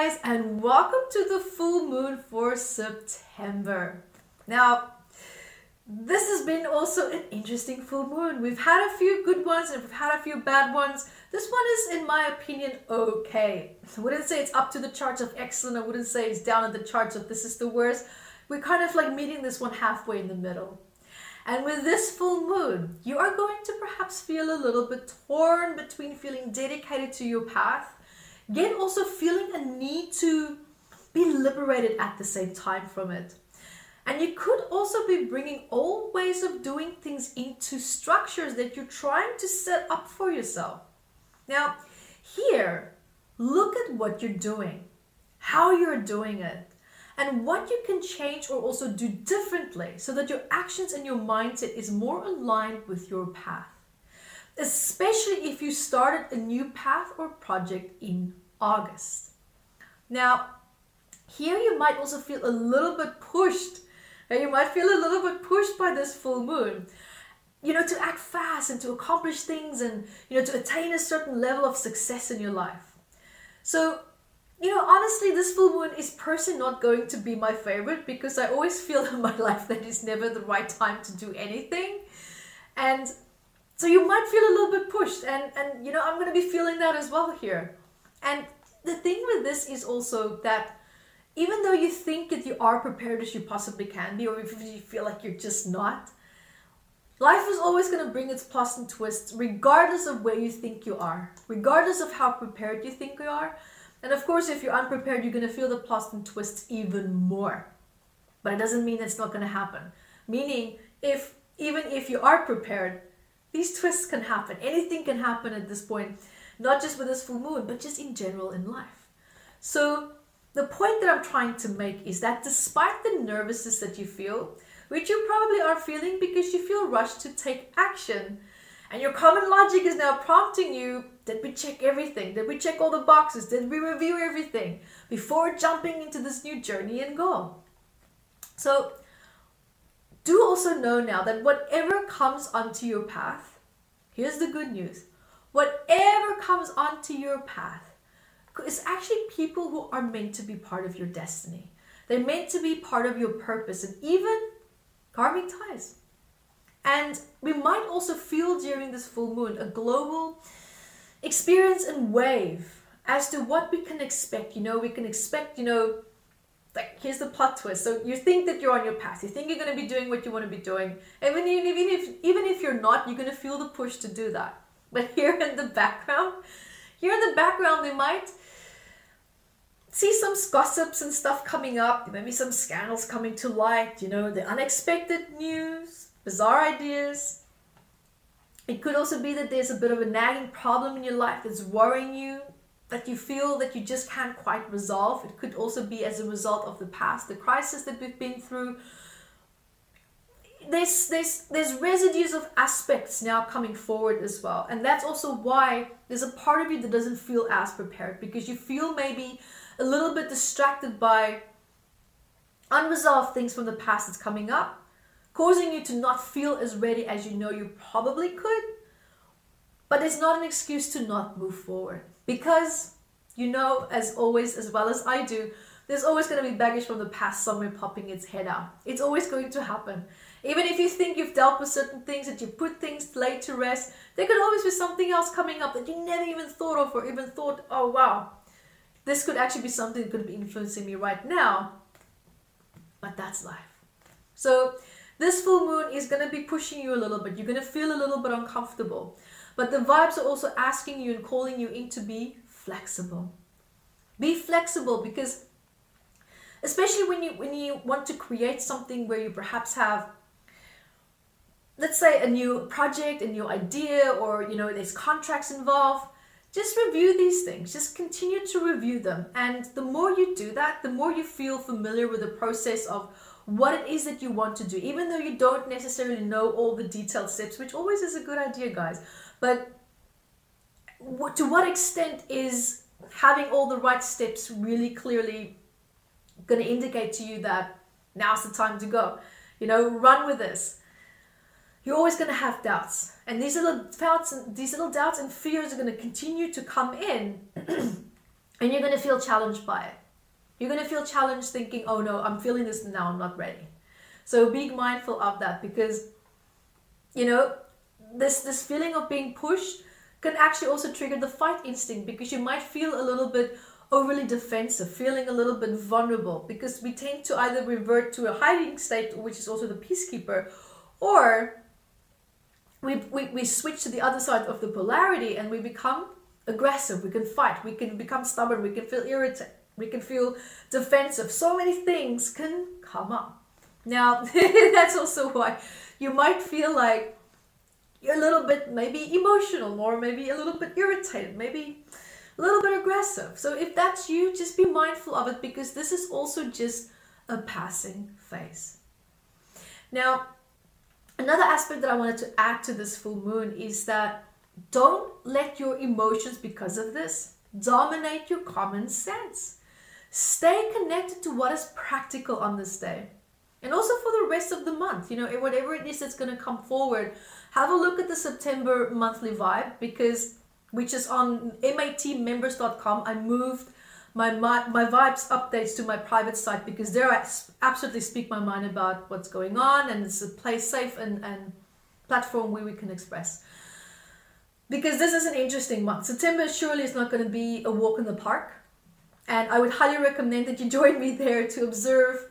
guys, and welcome to the full moon for September. Now, this has been also an interesting full moon. We've had a few good ones and we've had a few bad ones. This one is, in my opinion, okay. I wouldn't say it's up to the charts of excellent. I wouldn't say it's down at the charts of this is the worst. We're kind of like meeting this one halfway in the middle. And with this full moon, you are going to perhaps feel a little bit torn between feeling dedicated to your path yet also feeling a need to be liberated at the same time from it. And you could also be bringing old ways of doing things into structures that you're trying to set up for yourself. Now, here, look at what you're doing, how you're doing it, and what you can change or also do differently so that your actions and your mindset is more aligned with your path especially if you started a new path or project in August. Now, here you might also feel a little bit pushed. You might feel a little bit pushed by this full moon. You know, to act fast and to accomplish things and, you know, to attain a certain level of success in your life. So, you know, honestly, this full moon is personally not going to be my favorite because I always feel in my life that it's never the right time to do anything. And so you might feel a little bit pushed and and you know i'm to be feeling that as well here. And the thing with this is also that even though you think that you are prepared as you possibly can be or if you feel like you're just not life is always to bring its plus and twists regardless of where you think you are regardless of how prepared you think you are. And of course if you're unprepared you're to feel the plus and twists even more. But it doesn't mean it's not to happen. Meaning if even if you are prepared these twists can happen. Anything can happen at this point, not just with this full moon, but just in general in life. So, the point that I'm trying to make is that despite the nervousness that you feel, which you probably are feeling because you feel rushed to take action, and your common logic is now prompting you did we check everything? Did we check all the boxes? Did we review everything before jumping into this new journey and goal? So, do also know now that whatever comes onto your path, here's the good news whatever comes onto your path is actually people who are meant to be part of your destiny. They're meant to be part of your purpose and even karmic ties. And we might also feel during this full moon a global experience and wave as to what we can expect. You know, we can expect, you know, like here's the plot twist. So you think that you're on your path. You think you're going to be doing what you want to be doing. Even even if even if you're not, you're going to feel the push to do that. But here in the background, here in the background, we might see some gossips and stuff coming up. Maybe some scandals coming to light. You know, the unexpected news, bizarre ideas. It could also be that there's a bit of a nagging problem in your life that's worrying you that you feel that you just can't quite resolve. It could also be as a result of the past, the crisis that we've been through. There's, there's, there's residues of aspects now coming forward as well. And that's also why there's a part of you that doesn't feel as prepared because you feel maybe a little bit distracted by unresolved things from the past that's coming up, causing you to not feel as ready as you know you probably could. But it's not an excuse to not move forward. Because you know, as always, as well as I do, there's always going to be baggage from the past somewhere popping its head out. It's always going to happen. Even if you think you've dealt with certain things, that you put things laid to rest, there could always be something else coming up that you never even thought of or even thought, oh wow, this could actually be something that could be influencing me right now. But that's life. So this full moon is going to be pushing you a little bit. You're going to feel a little bit uncomfortable. But the vibes are also asking you and calling you in to be flexible. Be flexible because especially when you when you want to create something where you perhaps have let's say a new project, a new idea or you know there's contracts involved, just review these things. Just continue to review them. And the more you do that, the more you feel familiar with the process of what it is that you want to do, even though you don't necessarily know all the detailed steps, which always is a good idea, guys. But to what extent is having all the right steps really clearly going to indicate to you that now's the time to go? You know, run with this. You're always going to have doubts, and these little doubts, these little doubts and fears are going to continue to come in And you're going to feel challenged by it. You're going to feel challenged thinking, oh no, I'm feeling this now, I'm not ready. So be mindful of that because, you know, this, this feeling of being pushed can actually also trigger the fight instinct because you might feel a little bit overly defensive, feeling a little bit vulnerable because we tend to either revert to a hiding state, which is also the peacekeeper, or we, we, we switch to the other side of the polarity and we become aggressive, we can fight, we can become stubborn, we can feel irritated, we can feel defensive. So many things can come up. Now, that's also why you might feel like you're a little bit maybe emotional or maybe a little bit irritated, maybe a little bit aggressive. So if that's you, just be mindful of it because this is also just a passing phase. Now, another aspect that I wanted to add to this full moon is that don't let your emotions, because of this, dominate your common sense. Stay connected to what is practical on this day. And also for the rest of the month, you know, whatever it is that's going to come forward, have a look at the September monthly vibe because, which is on matmembers.com. I moved my, my, my vibes updates to my private site because there I absolutely speak my mind about what's going on and it's a place safe and, and platform where we can express because this is an interesting month. September surely is not going to be a walk in the park. And I would highly recommend that you join me there to observe,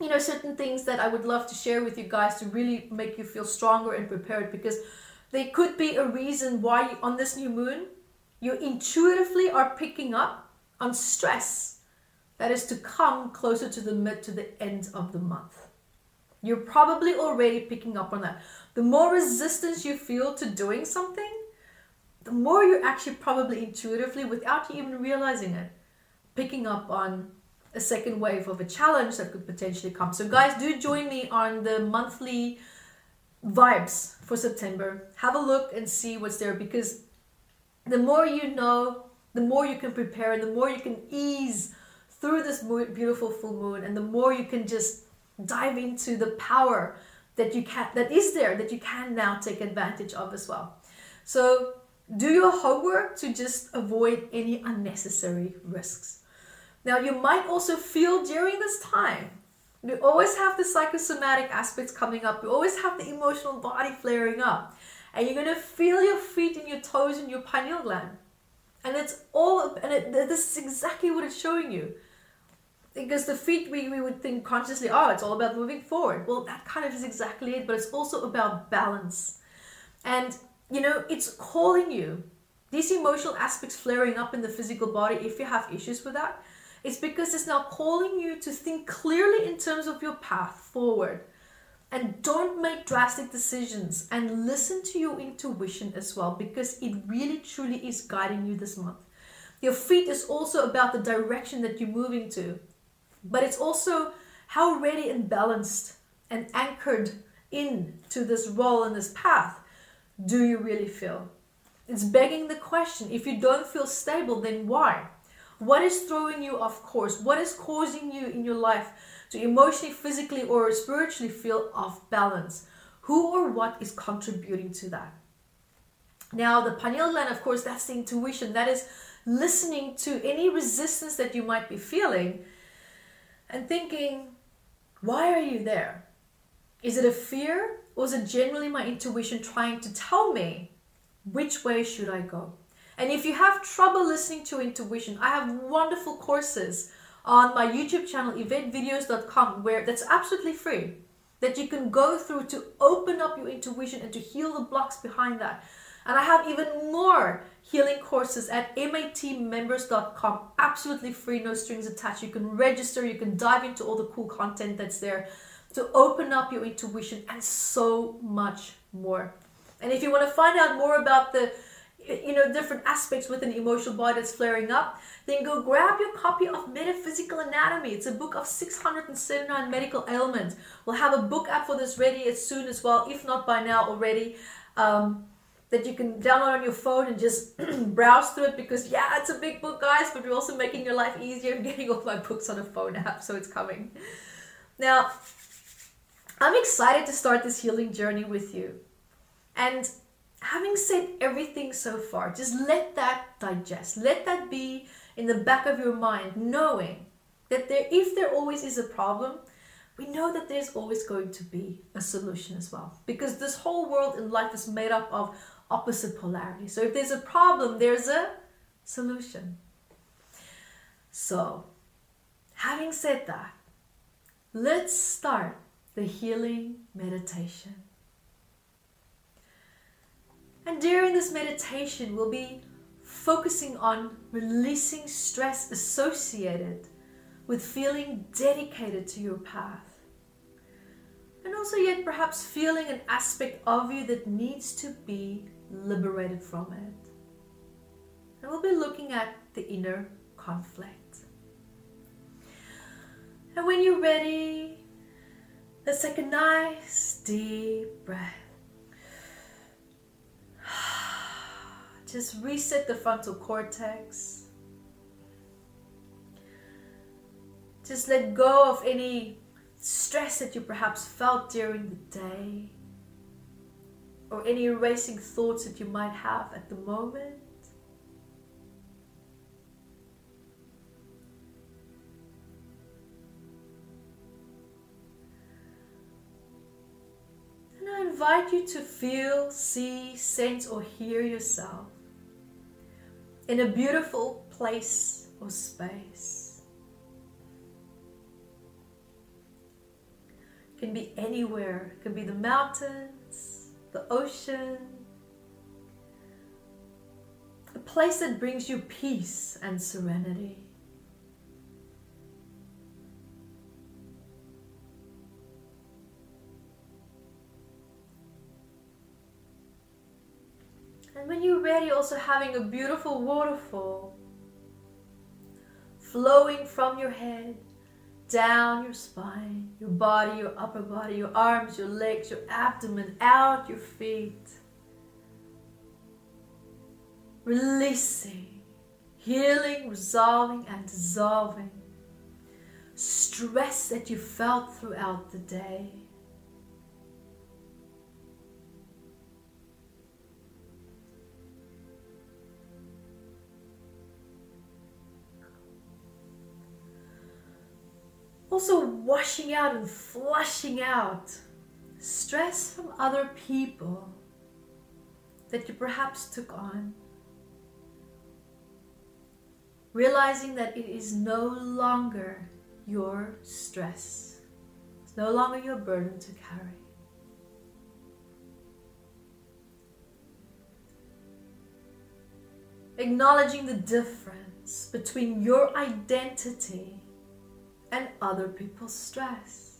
you know, certain things that I would love to share with you guys to really make you feel stronger and prepared because they could be a reason why on this new moon you intuitively are picking up on stress that is to come closer to the mid to the end of the month. You're probably already picking up on that. The more resistance you feel to doing something, the more you're actually probably intuitively, without you even realizing it, picking up on a second wave of a challenge that could potentially come. So, guys, do join me on the monthly vibes for September. Have a look and see what's there because the more you know, the more you can prepare, and the more you can ease through this beautiful full moon, and the more you can just dive into the power that you can that is there that you can now take advantage of as well. So do your homework to just avoid any unnecessary risks. Now, you might also feel during this time, we always have the psychosomatic aspects coming up, we always have the emotional body flaring up, and you're going to feel your feet and your toes and your pineal gland. And it's all, and it, this is exactly what it's showing you. Because the feet, we, we would think consciously, oh, it's all about moving forward. Well, that kind of is exactly it, but it's also about balance. And you know, it's calling you. These emotional aspects flaring up in the physical body, if you have issues with that, it's because it's now calling you to think clearly in terms of your path forward. And don't make drastic decisions and listen to your intuition as well because it really truly is guiding you this month. Your feet is also about the direction that you're moving to, but it's also how ready and balanced and anchored in to this role and this path do you really feel? It's begging the question if you don't feel stable, then why? What is throwing you off course? What is causing you in your life to emotionally, physically, or spiritually feel off balance? Who or what is contributing to that? Now, the pineal gland, of course, that's the intuition. That is listening to any resistance that you might be feeling and thinking, why are you there? Is it a fear? Or is it generally my intuition trying to tell me which way should I go? And if you have trouble listening to intuition, I have wonderful courses on my YouTube channel, yvettevideos.com, where that's absolutely free. That you can go through to open up your intuition and to heal the blocks behind that. And I have even more healing courses at matmembers.com, absolutely free, no strings attached. You can register, you can dive into all the cool content that's there to open up your intuition and so much more. And if you want to find out more about the you know different aspects within emotional body that's flaring up, then go grab your copy of Metaphysical Anatomy. It's a book of 679 medical ailments. We'll have a book app for this ready as soon as well, if not by now already. Um, that you can download on your phone and just browse through it because yeah it's a big book guys but we're also making your life easier and getting all my books on a phone app so it's coming now I'm excited to start this healing journey with you. And having said everything so far, just let that digest. Let that be in the back of your mind, knowing that there, if there always is a problem, we know that there's always going to be a solution as well. Because this whole world in life is made up of opposite polarity. So if there's a problem, there's a solution. So, having said that, let's start the healing meditation. And during this meditation, we'll be focusing on releasing stress associated with feeling dedicated to your path. And also, yet perhaps feeling an aspect of you that needs to be liberated from it. And we'll be looking at the inner conflict. And when you're ready, let's take a nice deep breath. Just reset the frontal cortex. Just let go of any stress that you perhaps felt during the day or any racing thoughts that you might have at the moment. And I invite you to feel, see, sense, or hear yourself in a beautiful place or space. It can be anywhere, it can be the mountains, the ocean, a place that brings you peace and serenity. And when you're ready, also having a beautiful waterfall flowing from your head down your spine, your body, your upper body, your arms, your legs, your abdomen, out your feet. Releasing, healing, resolving, and dissolving stress that you felt throughout the day. Also, washing out and flushing out stress from other people that you perhaps took on. Realizing that it is no longer your stress, it's no longer your burden to carry. Acknowledging the difference between your identity and other people's stress.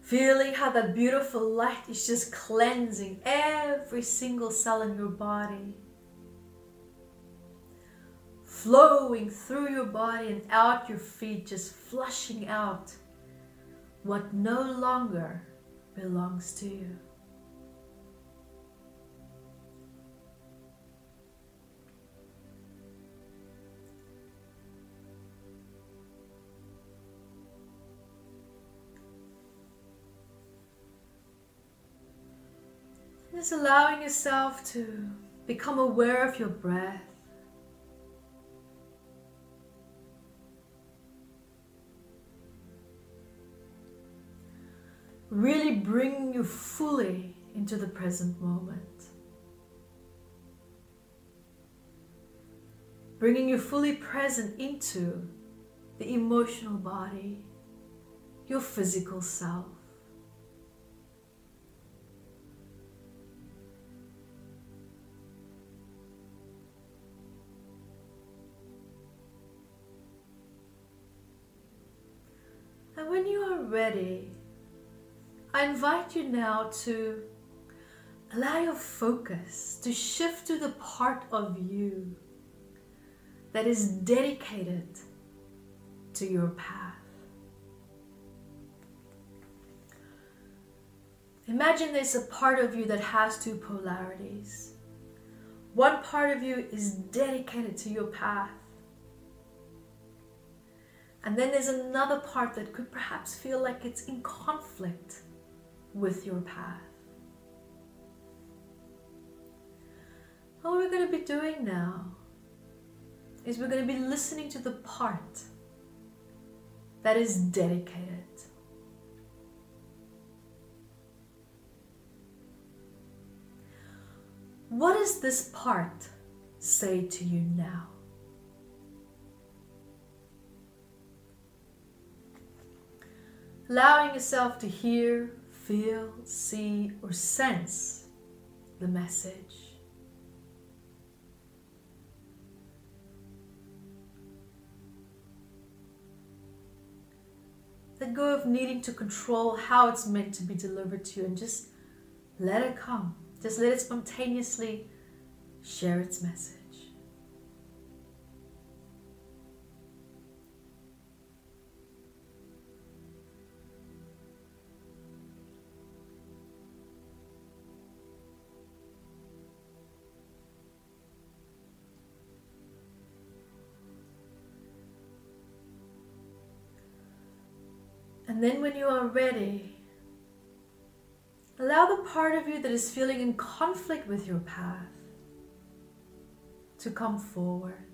Feeling how that beautiful light is just cleansing every single cell in your body. Flowing through your body and out your feet, just flushing out what no longer belongs to you. Just allowing yourself to become aware of your breath. Really bring you fully into the present moment. Bringing you fully present into the emotional body, your physical self. And when you are ready, I invite you now to allow your focus to shift to the part of you that is dedicated to your path. Imagine there's a part of you that has two polarities. One part of you is dedicated to your path, and then there's another part that could perhaps feel like it's in conflict with your path. What we're going to be doing now is we're going to be listening to the part that is dedicated. What does this part say to you now? Allowing yourself to hear, feel, see, or sense the message. Let go of needing to control how it's meant to be delivered to you and just let it come. Just let it spontaneously share its message. And then when you are ready, allow the part of you that is feeling in conflict with your path to come forward.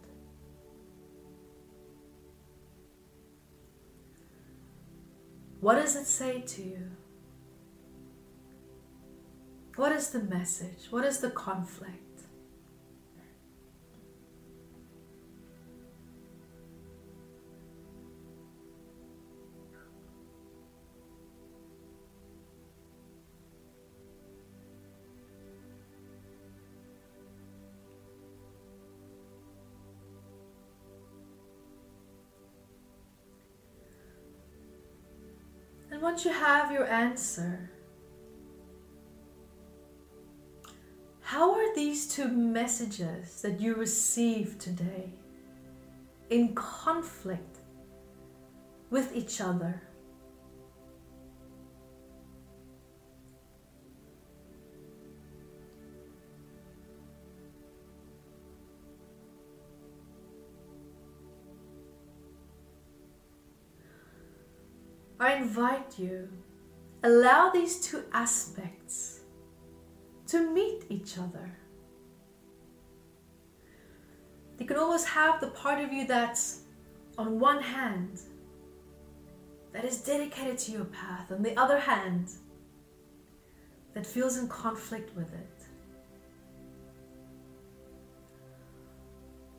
What does it say to you? What is the message? What is the conflict? Once you have your answer, how are these two messages that you receive today in conflict with each other? I invite you, allow these two aspects to meet each other. You can always have the part of you that's on one hand that is dedicated to your path, on the other hand that feels in conflict with it.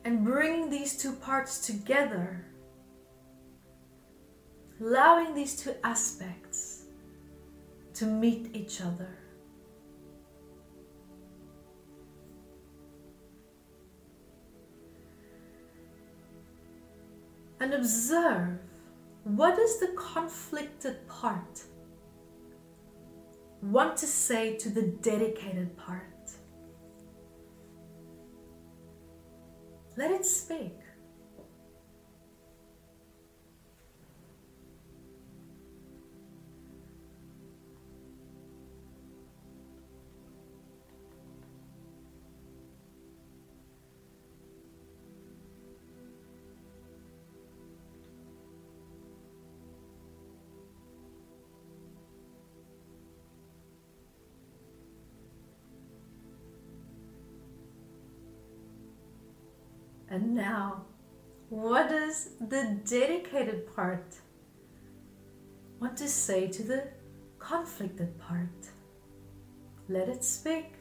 And bringing these two parts together allowing these two aspects to meet each other. And observe what does the conflicted part want to say to the dedicated part? Let it speak. And now, what does the dedicated part want to say to the conflicted part? Let it speak.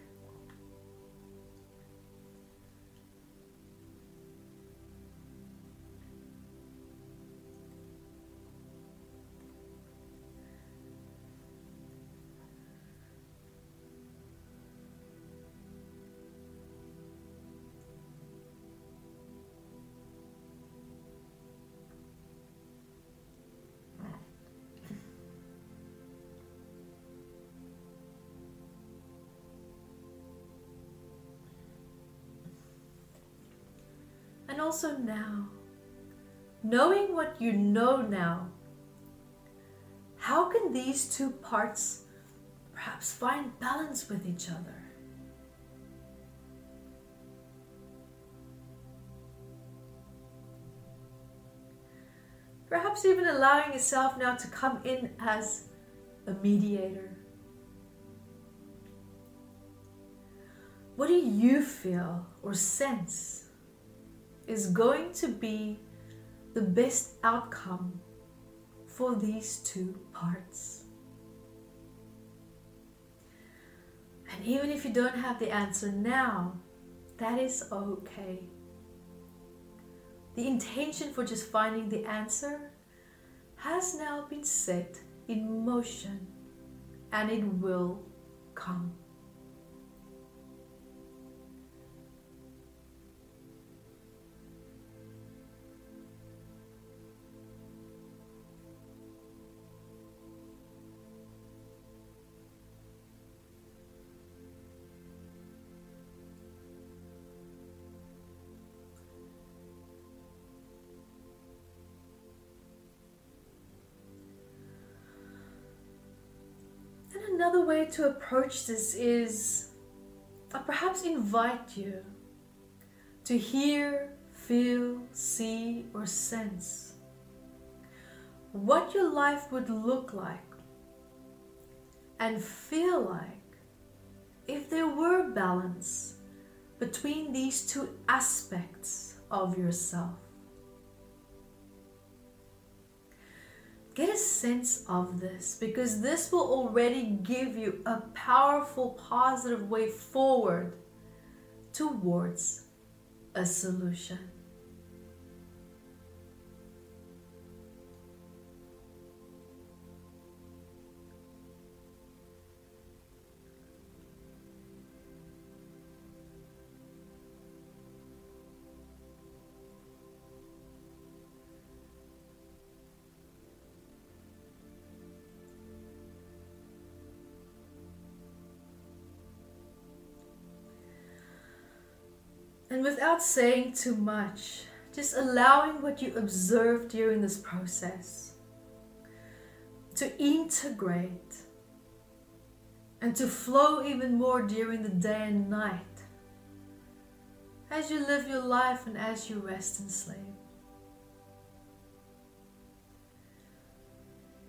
and also now, knowing what you know now, how can these two parts perhaps find balance with each other? Perhaps even allowing yourself now to come in as a mediator. What do you feel or sense is going to be the best outcome for these two parts? And even if you don't have the answer now, that is okay. The intention for just finding the answer has now been set in motion and it will come. Another way to approach this is I perhaps invite you to hear, feel, see, or sense what your life would look like and feel like if there were balance between these two aspects of yourself. Get a sense of this because this will already give you a powerful, positive way forward towards a solution. And without saying too much, just allowing what you observe during this process to integrate and to flow even more during the day and night as you live your life and as you rest and sleep.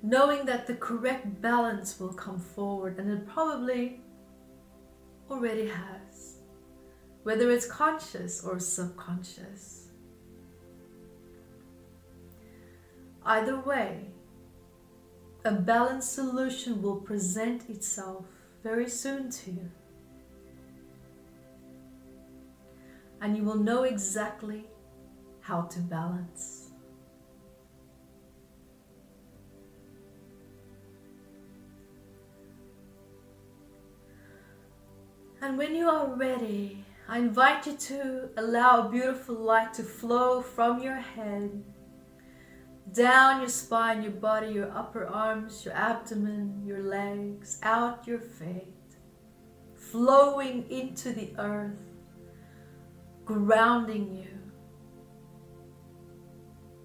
Knowing that the correct balance will come forward, and it probably already has whether it's conscious or subconscious. Either way, a balanced solution will present itself very soon to you. And you will know exactly how to balance. And when you are ready, I invite you to allow a beautiful light to flow from your head down your spine, your body, your upper arms, your abdomen, your legs, out your feet, flowing into the earth, grounding you.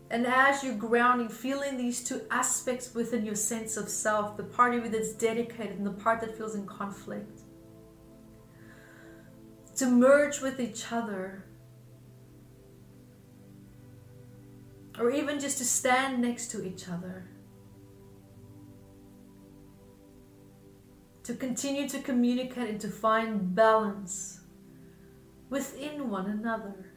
And as you're grounding, feeling these two aspects within your sense of self the part that's dedicated and the part that feels in conflict to merge with each other, or even just to stand next to each other. To continue to communicate and to find balance within one another.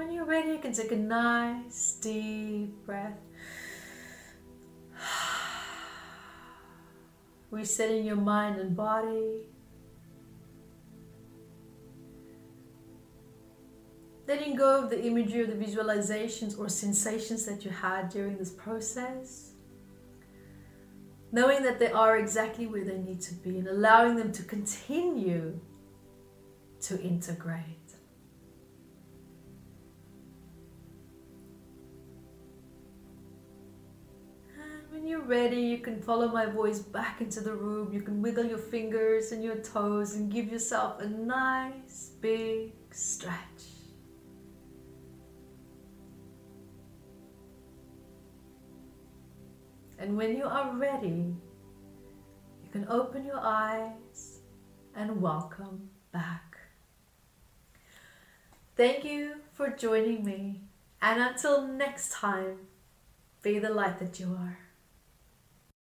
when you're ready, you can take a nice deep breath. resetting your mind and body. Letting go of the imagery of the visualizations or sensations that you had during this process. Knowing that they are exactly where they need to be and allowing them to continue to integrate. You're ready, you can follow my voice back into the room. You can wiggle your fingers and your toes and give yourself a nice big stretch. And when you are ready, you can open your eyes and welcome back. Thank you for joining me. And until next time, be the light that you are.